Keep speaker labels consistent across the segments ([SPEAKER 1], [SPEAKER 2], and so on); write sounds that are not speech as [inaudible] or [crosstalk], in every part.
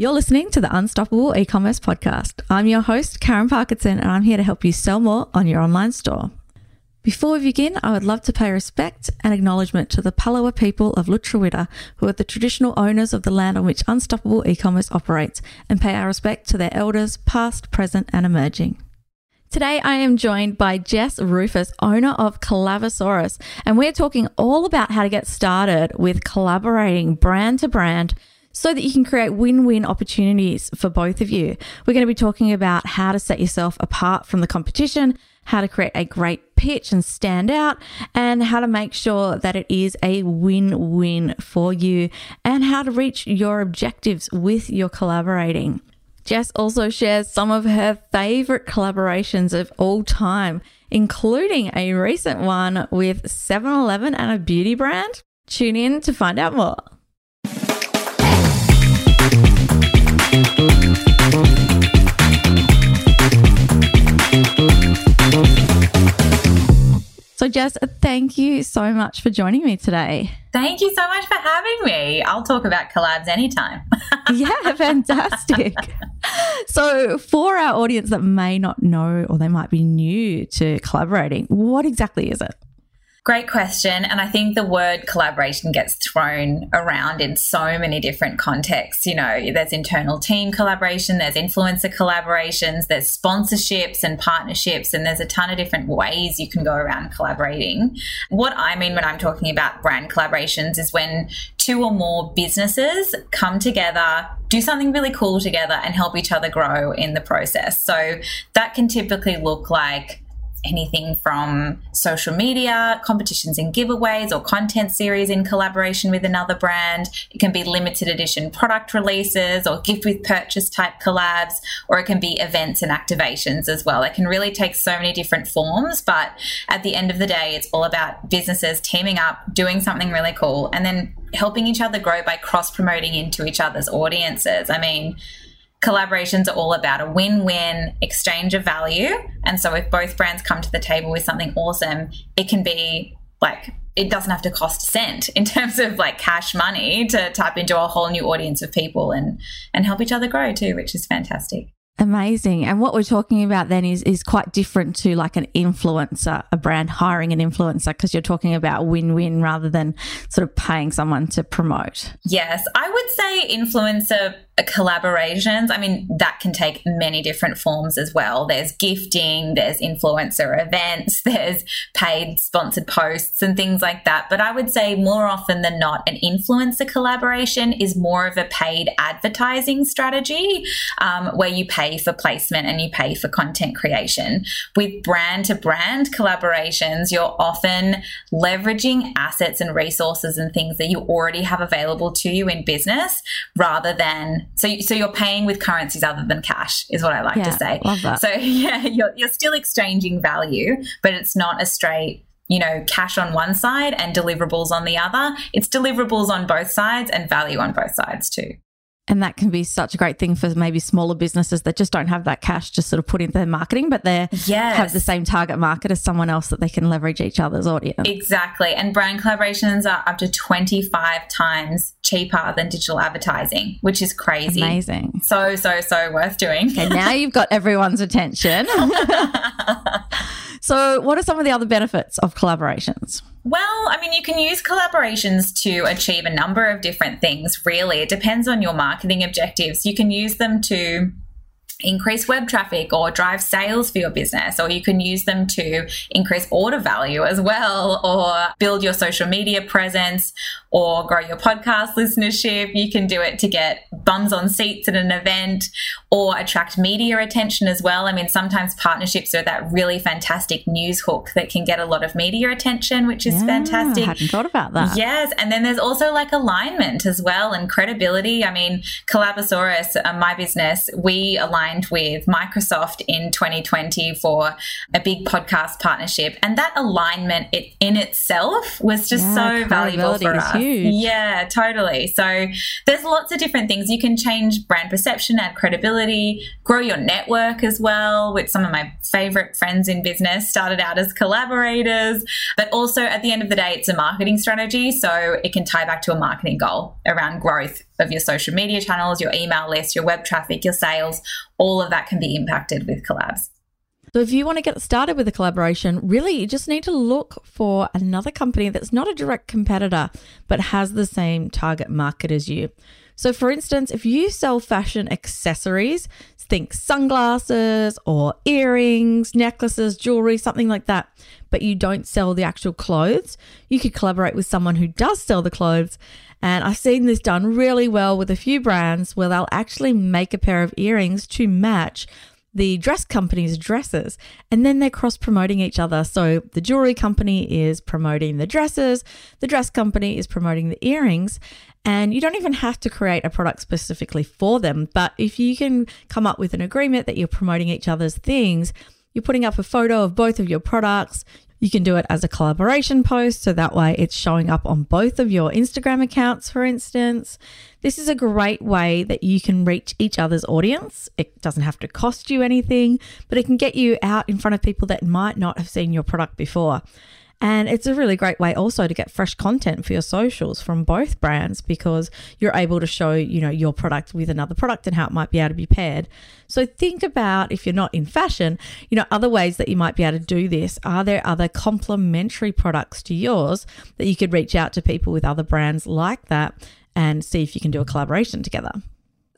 [SPEAKER 1] You're listening to the Unstoppable E-commerce podcast. I'm your host, Karen Parkinson, and I'm here to help you sell more on your online store. Before we begin, I would love to pay respect and acknowledgement to the Palawa people of Lutruwita, who are the traditional owners of the land on which Unstoppable e-commerce operates, and pay our respect to their elders, past, present, and emerging. Today, I am joined by Jess Ruhfus, owner of Collabosaurus, and we're talking all about how to get started with collaborating brand to brand so that you can create win win opportunities for both of you. We're going to be talking about how to set yourself apart from the competition, how to create a great pitch and stand out, and how to make sure that it is a win win for you, and how to reach your objectives with your collaborating. Jess also shares some of her favorite collaborations of all time, including a recent one with 7 Eleven and a beauty brand. Tune in to find out more. So, Jess, thank you so much for joining me today.
[SPEAKER 2] Thank you so much for having me. I'll talk about collabs anytime. [laughs]
[SPEAKER 1] yeah, fantastic. so, for our audience that may not know or they might be new to collaborating, what exactly is it?
[SPEAKER 2] Great question. And I think the word collaboration gets thrown around in so many different contexts. You know, there's internal team collaboration, there's influencer collaborations, there's sponsorships and partnerships, and there's a ton of different ways you can go around collaborating. What I mean when I'm talking about brand collaborations is when two or more businesses come together, do something really cool together, and help each other grow in the process. So that can typically look like anything from social media, competitions and giveaways, or content series in collaboration with another brand. It can be limited edition product releases or gift with purchase type collabs, or it can be events and activations as well. It can really take so many different forms, but at the end of the day, it's all about businesses teaming up, doing something really cool, and then helping each other grow by cross promoting into each other's audiences. I mean, collaborations are all about a win win exchange of value. And so if both brands come to the table with something awesome, it can be like, it doesn't have to cost a cent in terms of like cash money to tap into a whole new audience of people and and help each other grow too, which is fantastic.
[SPEAKER 1] Amazing. And what we're talking about then is is quite different to like an influencer, a brand hiring an influencer, because you're talking about win-win rather than sort of paying someone to promote.
[SPEAKER 2] Yes, I would say influencer collaborations. I mean, that can take many different forms as well. There's gifting, there's influencer events, [laughs] there's paid sponsored posts and things like that. But I would say more often than not, an influencer collaboration is more of a paid advertising strategy um, where you pay for placement and you pay for content creation. With brand to brand collaborations, you're often leveraging assets and resources and things that you already have available to you in business rather than so, so you're paying with currencies other than cash, is what I like
[SPEAKER 1] yeah,
[SPEAKER 2] to say. So [laughs] yeah, you're you're still exchanging value, but it's not a straight you know, cash on one side and deliverables on the other. It's deliverables on both sides and value on both sides too.
[SPEAKER 1] And that can be such a great thing for maybe smaller businesses that just don't have that cash to sort of put into their marketing, but they yes. have the same target market as someone else that they can leverage each other's audience.
[SPEAKER 2] Exactly. And brand collaborations are up to 25 times cheaper than digital advertising, which is crazy.
[SPEAKER 1] Amazing.
[SPEAKER 2] So, so, so worth doing.
[SPEAKER 1] Okay, now you've got everyone's attention. [laughs] [laughs] so, what are some of the other benefits of collaborations?
[SPEAKER 2] Well, I mean, you can use collaborations to achieve a number of different things, really. It depends on your marketing objectives. You can use them to increase web traffic or drive sales for your business, or you can use them to increase order value as well, or build your social media presence, or grow your podcast listenership. You can do it to get bums on seats at an event or attract media attention as well. I mean, sometimes partnerships are that really fantastic news hook that can get a lot of media attention, which is
[SPEAKER 1] yeah,
[SPEAKER 2] fantastic.
[SPEAKER 1] I hadn't thought about that.
[SPEAKER 2] Yes. And then there's also like alignment as well and credibility. I mean, Collabosaurus, uh, my business, we aligned with Microsoft in 2020 for a big podcast partnership. And that alignment it, in itself was just yeah, so valuable for us
[SPEAKER 1] huge.
[SPEAKER 2] Yeah, totally. So there's lots of different things. You can change brand perception, add credibility, grow your network as well, which some of my favorite friends in business started out as collaborators. But also at the end of the day, it's a marketing strategy. So it can tie back to a marketing goal around growth of your social media channels, your email list, your web traffic, your sales, all of that can be impacted with collabs.
[SPEAKER 1] So, if you want to get started with a collaboration, really you just need to look for another company that's not a direct competitor but has the same target market as you. So, for instance, if you sell fashion accessories, think sunglasses or earrings, necklaces, jewelry, something like that, but you don't sell the actual clothes, you could collaborate with someone who does sell the clothes. And I've seen this done really well with a few brands where they'll actually make a pair of earrings to match the dress company's dresses and then they're cross promoting each other. So the jewelry company is promoting the dresses, the dress company is promoting the earrings, and you don't even have to create a product specifically for them. But if you can come up with an agreement that you're promoting each other's things, you're putting up a photo of both of your products. You can do it as a collaboration post, so that way it's showing up on both of your Instagram accounts, for instance. This is a great way that you can reach each other's audience. It doesn't have to cost you anything, but it can get you out in front of people that might not have seen your product before. And it's a really great way also to get fresh content for your socials from both brands because you're able to show, you know, your product with another product and how it might be able to be paired. So think about if you're not in fashion, you know, other ways that you might be able to do this. Are there other complementary products to yours that you could reach out to people with other brands like that and see if you can do a collaboration together?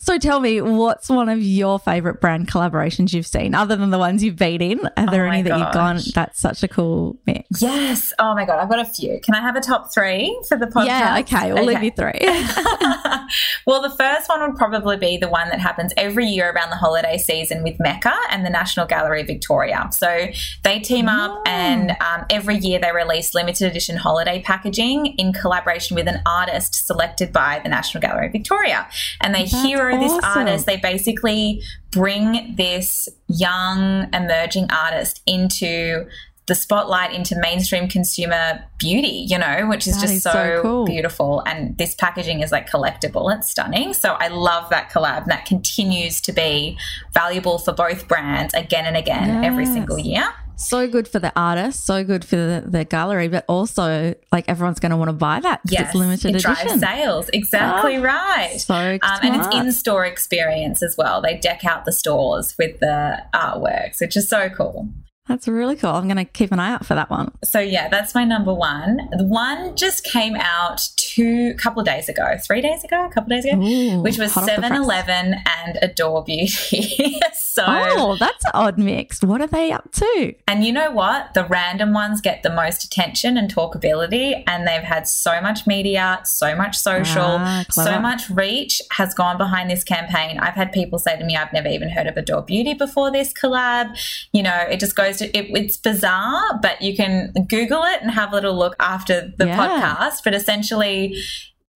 [SPEAKER 1] So tell me, what's one of your favorite brand collaborations you've seen, other than the ones you've been in? Are there oh any that you've gone? That's such a cool mix.
[SPEAKER 2] Yes. Oh my god, I've got a few. Can I have a top three for the podcast?
[SPEAKER 1] Yeah. Okay. We'll okay. leave you three. [laughs] [laughs]
[SPEAKER 2] well, the first one would probably be the one that happens every year around the holiday season with Mecca and the National Gallery Victoria. So they team up, oh. and um, every year they release limited edition holiday packaging in collaboration with an artist selected by the National Gallery Victoria, and they That's hero awesome. this artist. They basically bring this young emerging artist into the spotlight into mainstream consumer beauty, you know, which is that just is so, so cool. beautiful. And this packaging is like collectible. It's stunning. So I love that collab. And that continues to be valuable for both brands again and again yes. every single year
[SPEAKER 1] so good for the artist, so good for the, the gallery, but also like everyone's going to want to buy that.
[SPEAKER 2] Yes,
[SPEAKER 1] it's limited
[SPEAKER 2] it
[SPEAKER 1] edition.
[SPEAKER 2] drives sales. Exactly oh, right.
[SPEAKER 1] So um,
[SPEAKER 2] and it's in-store experience as well. They deck out the stores with the artworks, which is so cool.
[SPEAKER 1] That's really cool. I'm going to keep an eye out for that one.
[SPEAKER 2] So yeah, that's my number one. The one just came out two couple of days ago, three days ago, a couple of days ago, Ooh, which was 7-Eleven and Adore Beauty. [laughs] so
[SPEAKER 1] oh, that's an odd mix. What are they up to?
[SPEAKER 2] And you know what? The random ones get the most attention and talkability, and they've had so much media, so much social, ah, so much reach has gone behind this campaign. I've had people say to me, "I've never even heard of Adore Beauty before this collab." You know, it just goes it, it's bizarre, but you can Google it and have a little look after the yeah. podcast. But essentially,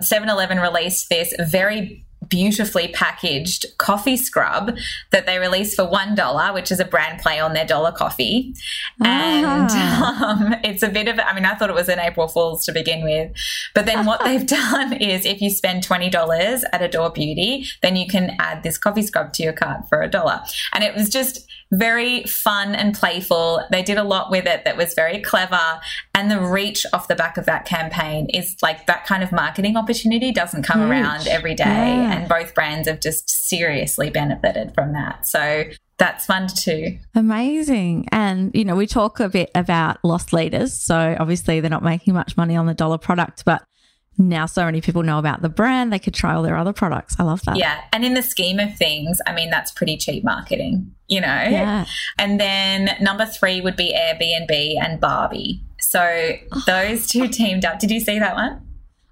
[SPEAKER 2] 7 Eleven released this very beautifully packaged coffee scrub that they release for one dollar, which is a brand play on their dollar coffee. And ah. um, it's a bit of, I mean, I thought it was an April Fool's to begin with. But then what they've [laughs] done is if you spend $20 at Adore Beauty, then you can add this coffee scrub to your cart for a dollar. And it was just very fun and playful. They did a lot with it that was very clever. And the reach off the back of that campaign is like that kind of marketing opportunity doesn't come Huge. around every day. Yeah. And both brands have just seriously benefited from that. So that's fun too.
[SPEAKER 1] Amazing. And, you know, we talk a bit about loss leaders. So obviously they're not making much money on the dollar product, but now so many people know about the brand, they could try all their other products. I love that.
[SPEAKER 2] Yeah. And in the scheme of things, I mean, that's pretty cheap marketing, you know?
[SPEAKER 1] Yeah.
[SPEAKER 2] And then number three would be Airbnb and Barbie. So oh. those two [laughs] teamed up. Did you see that one?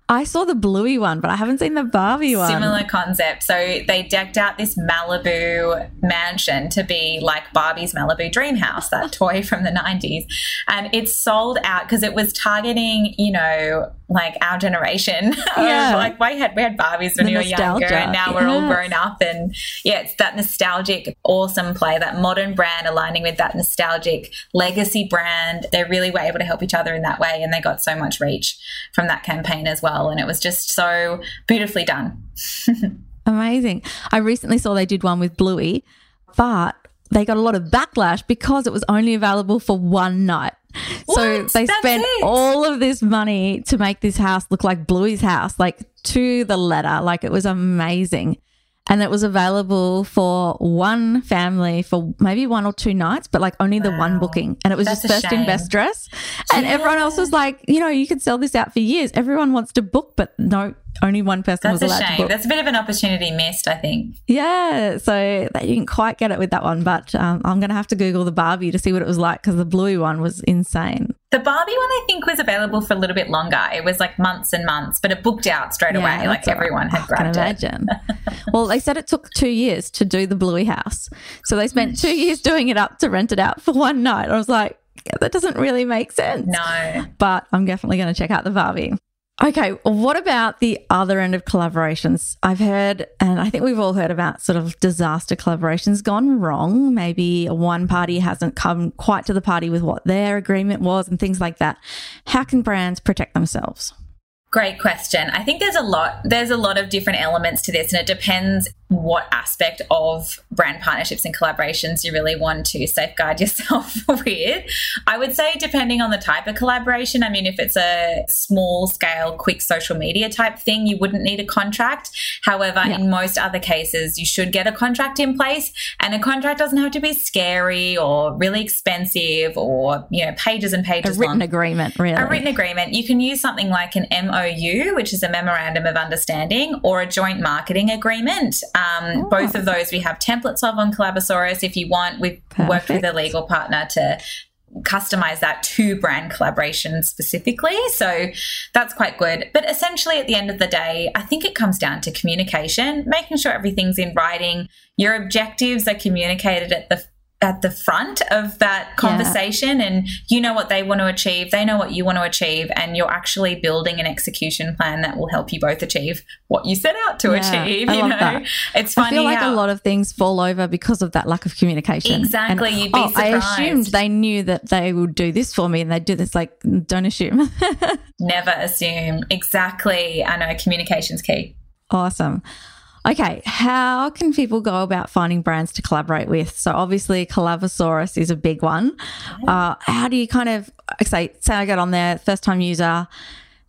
[SPEAKER 1] I saw the bluey one, but I haven't seen the Barbie one.
[SPEAKER 2] Similar concept. So they decked out this Malibu mansion to be like Barbie's Malibu Dream House, that [laughs] toy from the 90s. And it's sold out because it was targeting, you know, like our generation. [laughs] Yeah. like we had we had Barbies when the we were younger and now we're all grown up and yeah, it's that nostalgic, awesome play, that modern brand aligning with that nostalgic legacy brand. They really were able to help each other in that way and they got so much reach from that campaign as well. And it was just so beautifully done. [laughs]
[SPEAKER 1] Amazing. I recently saw they did one with Bluey, but they got a lot of backlash because it was only available for one night. So
[SPEAKER 2] What?
[SPEAKER 1] they
[SPEAKER 2] That's
[SPEAKER 1] spent
[SPEAKER 2] it?
[SPEAKER 1] all of this money to make this house look like Bluey's house, like to the letter. Like it was amazing. And it was available for one family for maybe one or two nights, but like only the one booking. And it was
[SPEAKER 2] That's
[SPEAKER 1] just first in best dress. And everyone else was like, you know, you could sell this out for years. Everyone wants to book, but no, only one person
[SPEAKER 2] That's
[SPEAKER 1] was
[SPEAKER 2] a
[SPEAKER 1] allowed to
[SPEAKER 2] shame.
[SPEAKER 1] book.
[SPEAKER 2] That's a bit of an opportunity missed, I think.
[SPEAKER 1] Yeah, so they didn't quite get it with that one, but um, I'm going to have to Google the Barbie to see what it was like because the Bluey one was insane.
[SPEAKER 2] The Barbie one, I think, was available for a little bit longer. It was like months and months, but it booked out straight away.
[SPEAKER 1] Yeah,
[SPEAKER 2] Like
[SPEAKER 1] all right.
[SPEAKER 2] everyone had
[SPEAKER 1] I can
[SPEAKER 2] grabbed it.
[SPEAKER 1] imagine. [laughs] well, they said it took two years to do the Bluey house. So they spent two years doing it up to rent it out for one night. I was like, yeah, that doesn't really make sense.
[SPEAKER 2] No.
[SPEAKER 1] But I'm definitely going to check out the Barbie. Okay, what about the other end of collaborations? I've heard, and I think we've all heard about sort of disaster collaborations gone wrong. Maybe one party hasn't come quite to the party with what their agreement was and things like that. How can brands protect themselves?
[SPEAKER 2] Great question. I think there's a lot there's a lot of different elements to this and it depends what aspect of brand partnerships and collaborations you really want to safeguard [laughs] yourself with. I would say depending on the type of collaboration, I mean if it's a small scale quick social media type thing, you wouldn't need a contract. However,
[SPEAKER 1] Yeah.
[SPEAKER 2] in most other cases, you should get a contract in place and a contract doesn't have to be scary or really expensive or, you know, pages and pages.
[SPEAKER 1] A written
[SPEAKER 2] long.
[SPEAKER 1] agreement, really.
[SPEAKER 2] A written agreement. You can use something like an MOU, which is a memorandum of understanding, or a joint marketing agreement. Um, Um,
[SPEAKER 1] oh.
[SPEAKER 2] Both of those we have templates of on Collabosaurus. If you want, we've worked with a legal partner to customize that to brand collaboration specifically. So that's quite good. But essentially, at the end of the day, I think it comes down to communication, making sure everything's in writing. Your objectives are communicated at the at the front of that conversation and you know what they want to achieve they know what you want to achieve and you're actually building an execution plan that will help you both achieve what you set out to
[SPEAKER 1] Yeah,
[SPEAKER 2] achieve
[SPEAKER 1] I
[SPEAKER 2] you know
[SPEAKER 1] that.
[SPEAKER 2] it's
[SPEAKER 1] I
[SPEAKER 2] funny
[SPEAKER 1] feel like
[SPEAKER 2] how
[SPEAKER 1] a lot of things fall over because of that lack of communication.
[SPEAKER 2] Exactly,
[SPEAKER 1] And,
[SPEAKER 2] you'd be
[SPEAKER 1] oh, I assumed they knew that they would do this for me and they'd do this. Like, don't assume. [laughs]
[SPEAKER 2] never assume exactly i know communication's key
[SPEAKER 1] Awesome. Okay, how can people go about finding brands to collaborate with? So obviously, Collabosaurus is a big one. Uh, how do you kind of say, say I get on there, first time user?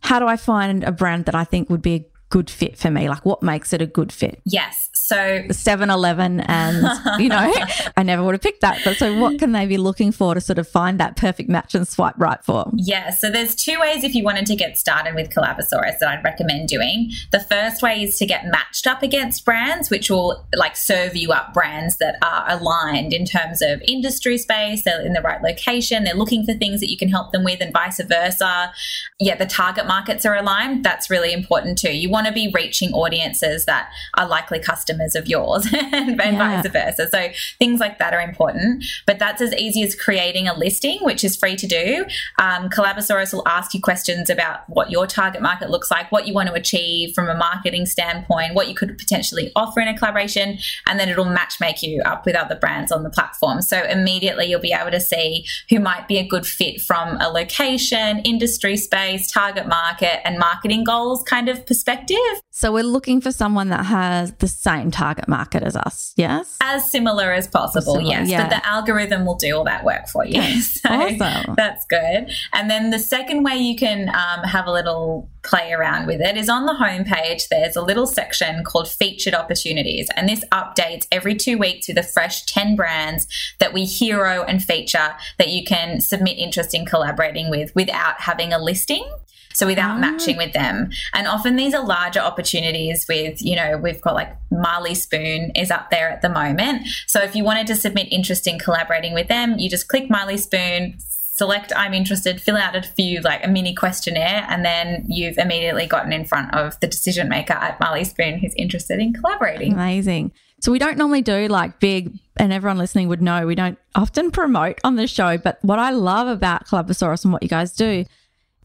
[SPEAKER 1] How do I find a brand that I think would be a good fit for me? Like, what makes it a good fit?
[SPEAKER 2] yes so
[SPEAKER 1] 7 Eleven, and you know, [laughs] I never would have picked that. But so, what can they be looking for to sort of find that perfect match and swipe right for?
[SPEAKER 2] Yeah, so there's two ways if you wanted to get started with Collabosaurus that I'd recommend doing. The first way is to get matched up against brands, which will like serve you up brands that are aligned in terms of industry space, they're in the right location, they're looking for things that you can help them with, and vice versa. Yeah, the target markets are aligned. That's really important too. You want to be reaching audiences that are likely customers of yours [laughs] and, and
[SPEAKER 1] Yeah.
[SPEAKER 2] vice versa. So things like that are important. But that's as easy as creating a listing, which is free to do. Um, Collabosaurus will ask you questions about what your target market looks like, what you want to achieve from a marketing standpoint, what you could potentially offer in a collaboration, and then it'll match make you up with other brands on the platform. So immediately you'll be able to see who might be a good fit from a location, industry space, target market, and marketing goals kind of perspective.
[SPEAKER 1] So, we're looking for someone that has the same target market as us. Yes.
[SPEAKER 2] as similar as possible,
[SPEAKER 1] Similar,
[SPEAKER 2] yes.
[SPEAKER 1] yeah.
[SPEAKER 2] But the algorithm will do all that work for you. [laughs] So
[SPEAKER 1] Awesome.
[SPEAKER 2] that's good. And then the second way you can um, have a little play around with it is on the homepage, there's a little section called featured opportunities. And this updates every two weeks with a fresh 10 brands that we hero and feature that you can submit interest in collaborating with without having a listing. So without
[SPEAKER 1] Ah.
[SPEAKER 2] matching with them. And often these are larger opportunities with, you know, we've got like Marley Spoon is up there at the moment. So if you wanted to submit interest in collaborating with them, you just click Marley Spoon, select I'm interested, fill out a few like a mini questionnaire, and then you've immediately gotten in front of the decision maker at Marley Spoon who's interested in collaborating.
[SPEAKER 1] Amazing. So we don't normally do like big, and everyone listening would know we don't often promote on the show. But what I love about Collabosaurus and what you guys do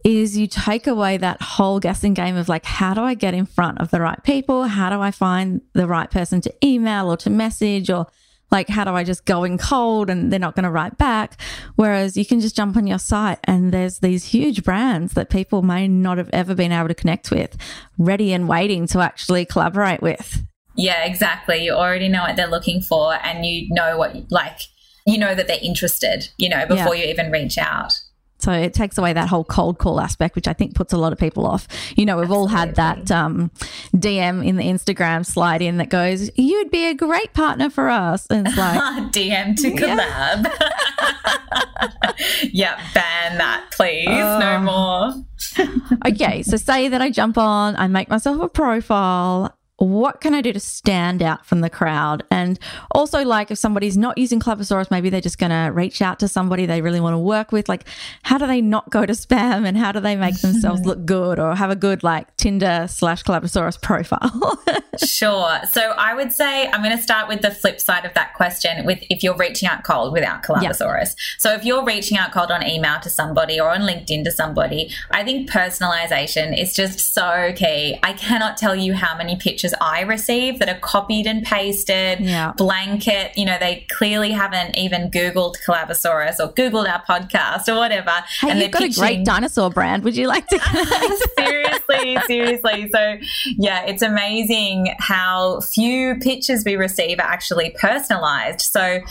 [SPEAKER 1] is you take away that whole guessing game of like, how do I get in front of the right people? How do I find the right person to email or to message or like how do I just go in cold and they're not going to write back? Whereas you can just jump on your site and there's these huge brands that people may not have ever been able to connect with, ready and waiting to actually collaborate with.
[SPEAKER 2] Yeah, exactly. You already know what they're looking for and you know what like you know that they're interested, you know, before you even reach out.
[SPEAKER 1] So it takes away that whole cold call aspect, which I think puts a lot of people off. You know, we've Absolutely. all had that um, DM in the Instagram slide in that goes, "You'd be a great partner for us," and it's like [laughs]
[SPEAKER 2] DM to collab. Yeah, [laughs] yeah ban that, please. Uh, no
[SPEAKER 1] more. [laughs] okay, so say that I jump on, I make myself a profile, what can I do to stand out from the crowd? And also, like, if somebody's not using Collabosaurus, maybe they're just going to reach out to somebody they really want to work with. Like, how do they not go to spam and how do they make themselves look good or have a good, like, Tinder slash Collabosaurus profile? [laughs]
[SPEAKER 2] sure. So, I would say I'm going to start with the flip side of that question with if you're reaching out cold without Collabosaurus. Yep. So, if you're reaching out cold on email to somebody or on LinkedIn to somebody, I think personalization is just so key. I cannot tell you how many pictures I receive that are copied and pasted, yeah. blanket. You know, they clearly haven't even Googled Collabosaurus or Googled our podcast or whatever.
[SPEAKER 1] Hey, and you've got pitching... a great dinosaur brand. Would you like to? [laughs] [laughs]
[SPEAKER 2] seriously, seriously. So, yeah, it's amazing how few pictures we receive are actually personalized. So,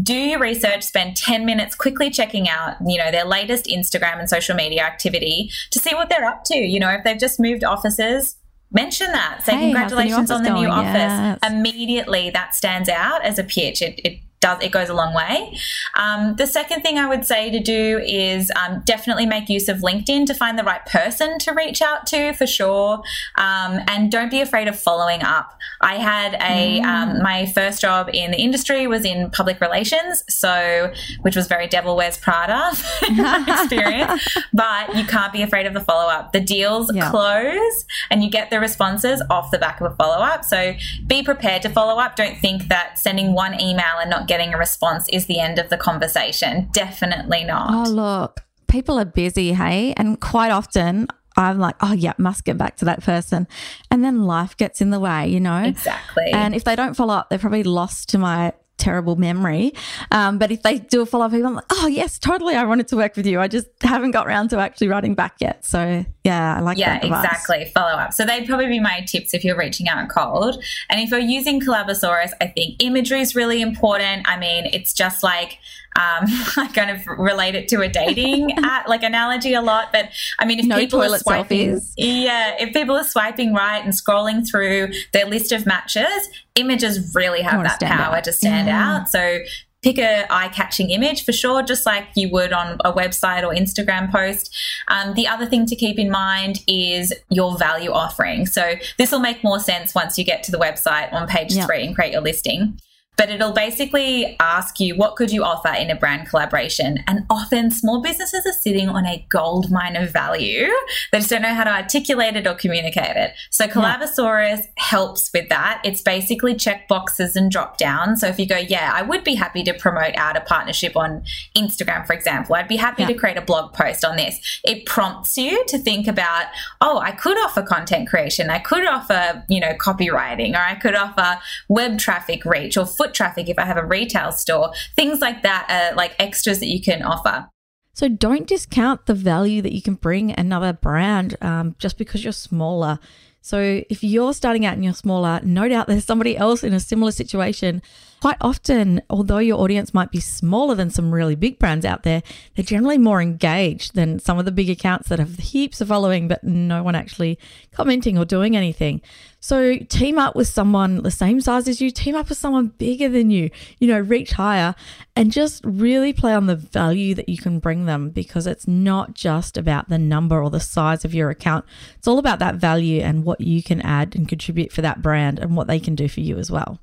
[SPEAKER 2] do your research spend 10 minutes quickly checking out you know their latest instagram and social media activity to see what they're up to you know if they've just moved offices mention that. Say hey, congratulations the on the new office. Yes. Immediately that stands out as a pitch. It, it does it goes a long way. Um, the second thing I would say to do is um, definitely make use of LinkedIn to find the right person to reach out to for sure, um, and don't be afraid of following up. I had a um, mm. my first job in the industry was in public relations, so which was very Devil Wears Prada [laughs] experience. but you can't be afraid of the follow up. The deals yeah. close, and you get the responses off the back of a follow up. So be prepared to follow up. Don't think that sending one email and not getting a response is the end of the conversation. Definitely not.
[SPEAKER 1] Oh, look, people are busy, hey? And quite often, I'm like, oh, yeah, must get back to that person. And then life gets in the way, you know?
[SPEAKER 2] Exactly.
[SPEAKER 1] And if they don't follow up, they're probably lost to my terrible memory. Um, but if they do a follow up, I'm like, oh, yes, totally. I wanted to work with you. I just haven't got around to actually writing back yet. So, yeah, I like
[SPEAKER 2] yeah,
[SPEAKER 1] that.
[SPEAKER 2] Yeah, exactly. Follow up. So, they'd probably be my tips if you're reaching out cold. And if you're using Collabosaurus, I think imagery is really important. I mean, it's just like, um, [laughs] I kind of relate it to a dating [laughs] at, like analogy a lot. But I mean, if no people are swiping, selfies. yeah, if people are swiping right and scrolling through their list of matches, images really have that power out. to stand yeah. out. So pick a eye-catching image for sure just like you would on a website or instagram post um, the other thing to keep in mind is your value offering so this will make more sense once you get to the website on page yep. three and create your listing but it'll basically ask you what could you offer in a brand collaboration? And often small businesses are sitting on a gold mine of value. They just don't know how to articulate it or communicate it. So collabosaurus yeah. helps with that. It's basically check boxes and drop down. So if you go yeah i would be happy to promote out a partnership on instagram for example i'd be happy yeah. to create a blog post on this. It prompts you to think about oh i could offer content creation. I could offer you know copywriting or i could offer web traffic reach or foot foot traffic if I have a retail store. Things like that are like extras that you can offer.
[SPEAKER 1] So don't discount the value that you can bring another brand um, just because you're smaller. So if you're starting out and you're smaller, no doubt there's somebody else in a similar situation quite often, although your audience might be smaller than some really big brands out there, they're generally more engaged than some of the big accounts that have heaps of following, but no one actually commenting or doing anything. So team up with someone the same size as you, team up with someone bigger than you, you know, reach higher and just really play on the value that you can bring them because it's not just about the number or the size of your account. It's all about that value and what you can add and contribute for that brand and what they can do for you as well.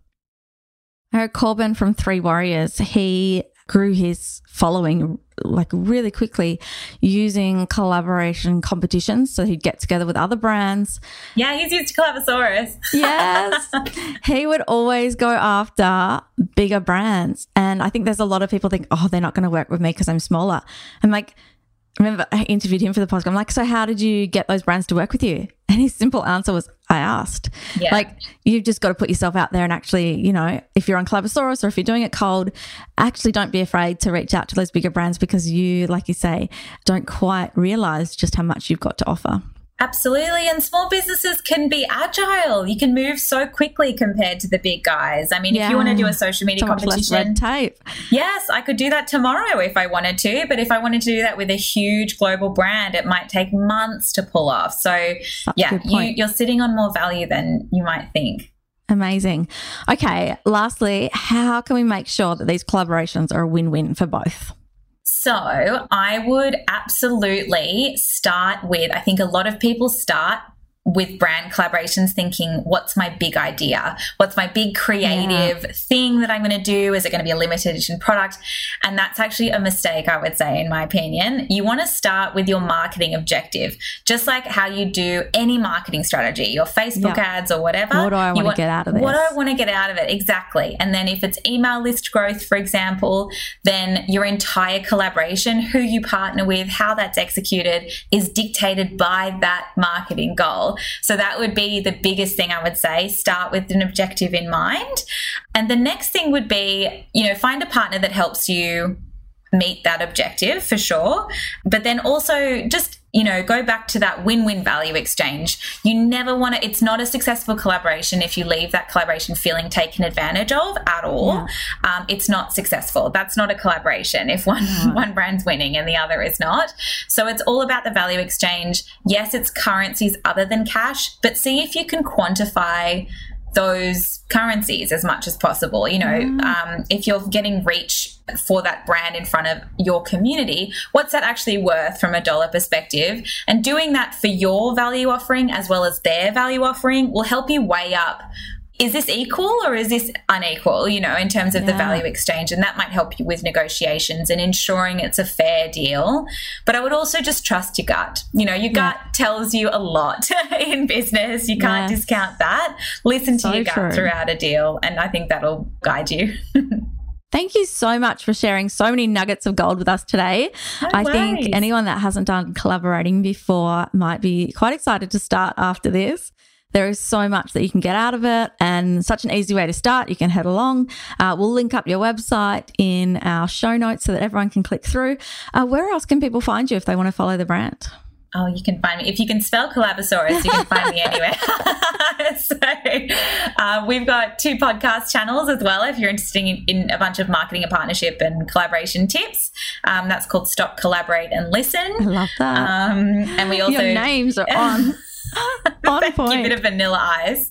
[SPEAKER 1] Eric Corbin from Three Warriors, he grew his following like really quickly using collaboration competitions. So he'd get together with other brands.
[SPEAKER 2] Yeah, he's used Collabosaurus.
[SPEAKER 1] yes. [laughs] He would always go after bigger brands. And I think there's a lot of people think, oh, they're not going to work with me because I'm smaller. I'm like, remember I interviewed him for the podcast. I'm like, so how did you get those brands to work with you? [laughs] And his simple answer was, I asked. Yeah. Like, you've just got to put yourself out there and actually, you know, if you're on Collabosaurus or if you're doing it cold, actually don't be afraid to reach out to those bigger brands because you, like you say, don't quite realize just how much you've got to offer.
[SPEAKER 2] Absolutely. And small businesses can be agile. You can move so quickly compared to the big guys. I mean, yeah. if you want to do a social media so competition,
[SPEAKER 1] tape.
[SPEAKER 2] yes, I could do that tomorrow if I wanted to. But if I wanted to do that with a huge global brand, it might take months to pull off. So, That's yeah, you, you're sitting on more value than you might think.
[SPEAKER 1] Amazing. Okay. Lastly, how can we make sure that these collaborations are a win win for both?
[SPEAKER 2] So I would absolutely start with, I think a lot of people start with brand collaborations thinking what's my big idea? What's my big creative yeah. thing that i'm going to do? Is it going to be a limited edition product? And that's actually a mistake i would say in my opinion. You want to start with your marketing objective just like how you do any marketing strategy your facebook yeah. ads or whatever.
[SPEAKER 1] What do i want to get out of this
[SPEAKER 2] what do i want to get out of it? Exactly. And then if it's email list growth for example then your entire collaboration who you partner with how that's executed is dictated by that marketing goal so that would be the biggest thing I would say. Start with an objective in mind. And the next thing would be, you know, find a partner that helps you meet that objective for sure. But then also just you know, go back to that win win value exchange. You never want to, it's not a successful collaboration if you leave that collaboration feeling taken advantage of at all. Yeah. Um, it's not successful. That's not a collaboration if one, yeah. [laughs] one brand's winning and the other is not. So it's all about the value exchange. Yes, it's currencies other than cash, but see if you can quantify those currencies as much as possible. You know, mm. um, if you're getting reach for that brand in front of your community, what's that actually worth from a dollar perspective? And doing that for your value offering as well as their value offering will help you weigh up is this equal or is this unequal, you know, in terms of yeah. the value exchange? And that might help you with negotiations and ensuring it's a fair deal. But I would also just trust your gut. You know, your yeah. gut tells you a lot [laughs] in business. You can't yes. discount that. Listen to your gut true. throughout a deal. And I think that'll guide you. [laughs]
[SPEAKER 1] Thank you so much for sharing so many nuggets of gold with us today.
[SPEAKER 2] No
[SPEAKER 1] I think anyone that hasn't done collaborating before might be quite excited to start after this. There is so much that you can get out of it and such an easy way to start. You can head along. Uh, we'll link up your website in our show notes so that everyone can click through. Uh, where else can people find you if they want to follow the brand?
[SPEAKER 2] Oh, you can find me. If you can spell Collabosaurus, you can find me anywhere. [laughs] so uh, we've got two podcast channels as well. If you're interested in, in, a bunch of marketing and partnership and collaboration tips, um, that's called Stop, Collaborate, and Listen.
[SPEAKER 1] I love that. Um,
[SPEAKER 2] and we also
[SPEAKER 1] your names are on. [laughs] On
[SPEAKER 2] Thank point. you, bit of Vanilla Ice.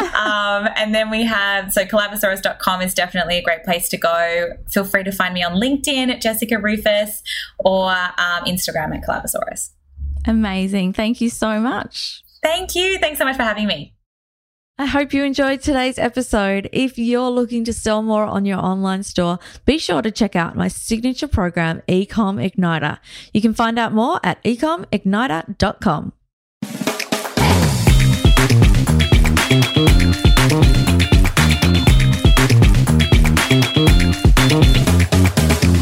[SPEAKER 2] [laughs] um, and then we have, so collabosaurus.com is definitely a great place to go. Feel free to find me on LinkedIn at Jessica Ruhfus or um, Instagram at Collabosaurus.
[SPEAKER 1] Amazing. Thank you so much.
[SPEAKER 2] Thank you. Thanks so much for having me.
[SPEAKER 1] I hope you enjoyed today's episode. If you're looking to sell more on your online store, be sure to check out my signature program, Ecom Igniter. You can find out more at ecomigniter.com. Thank you.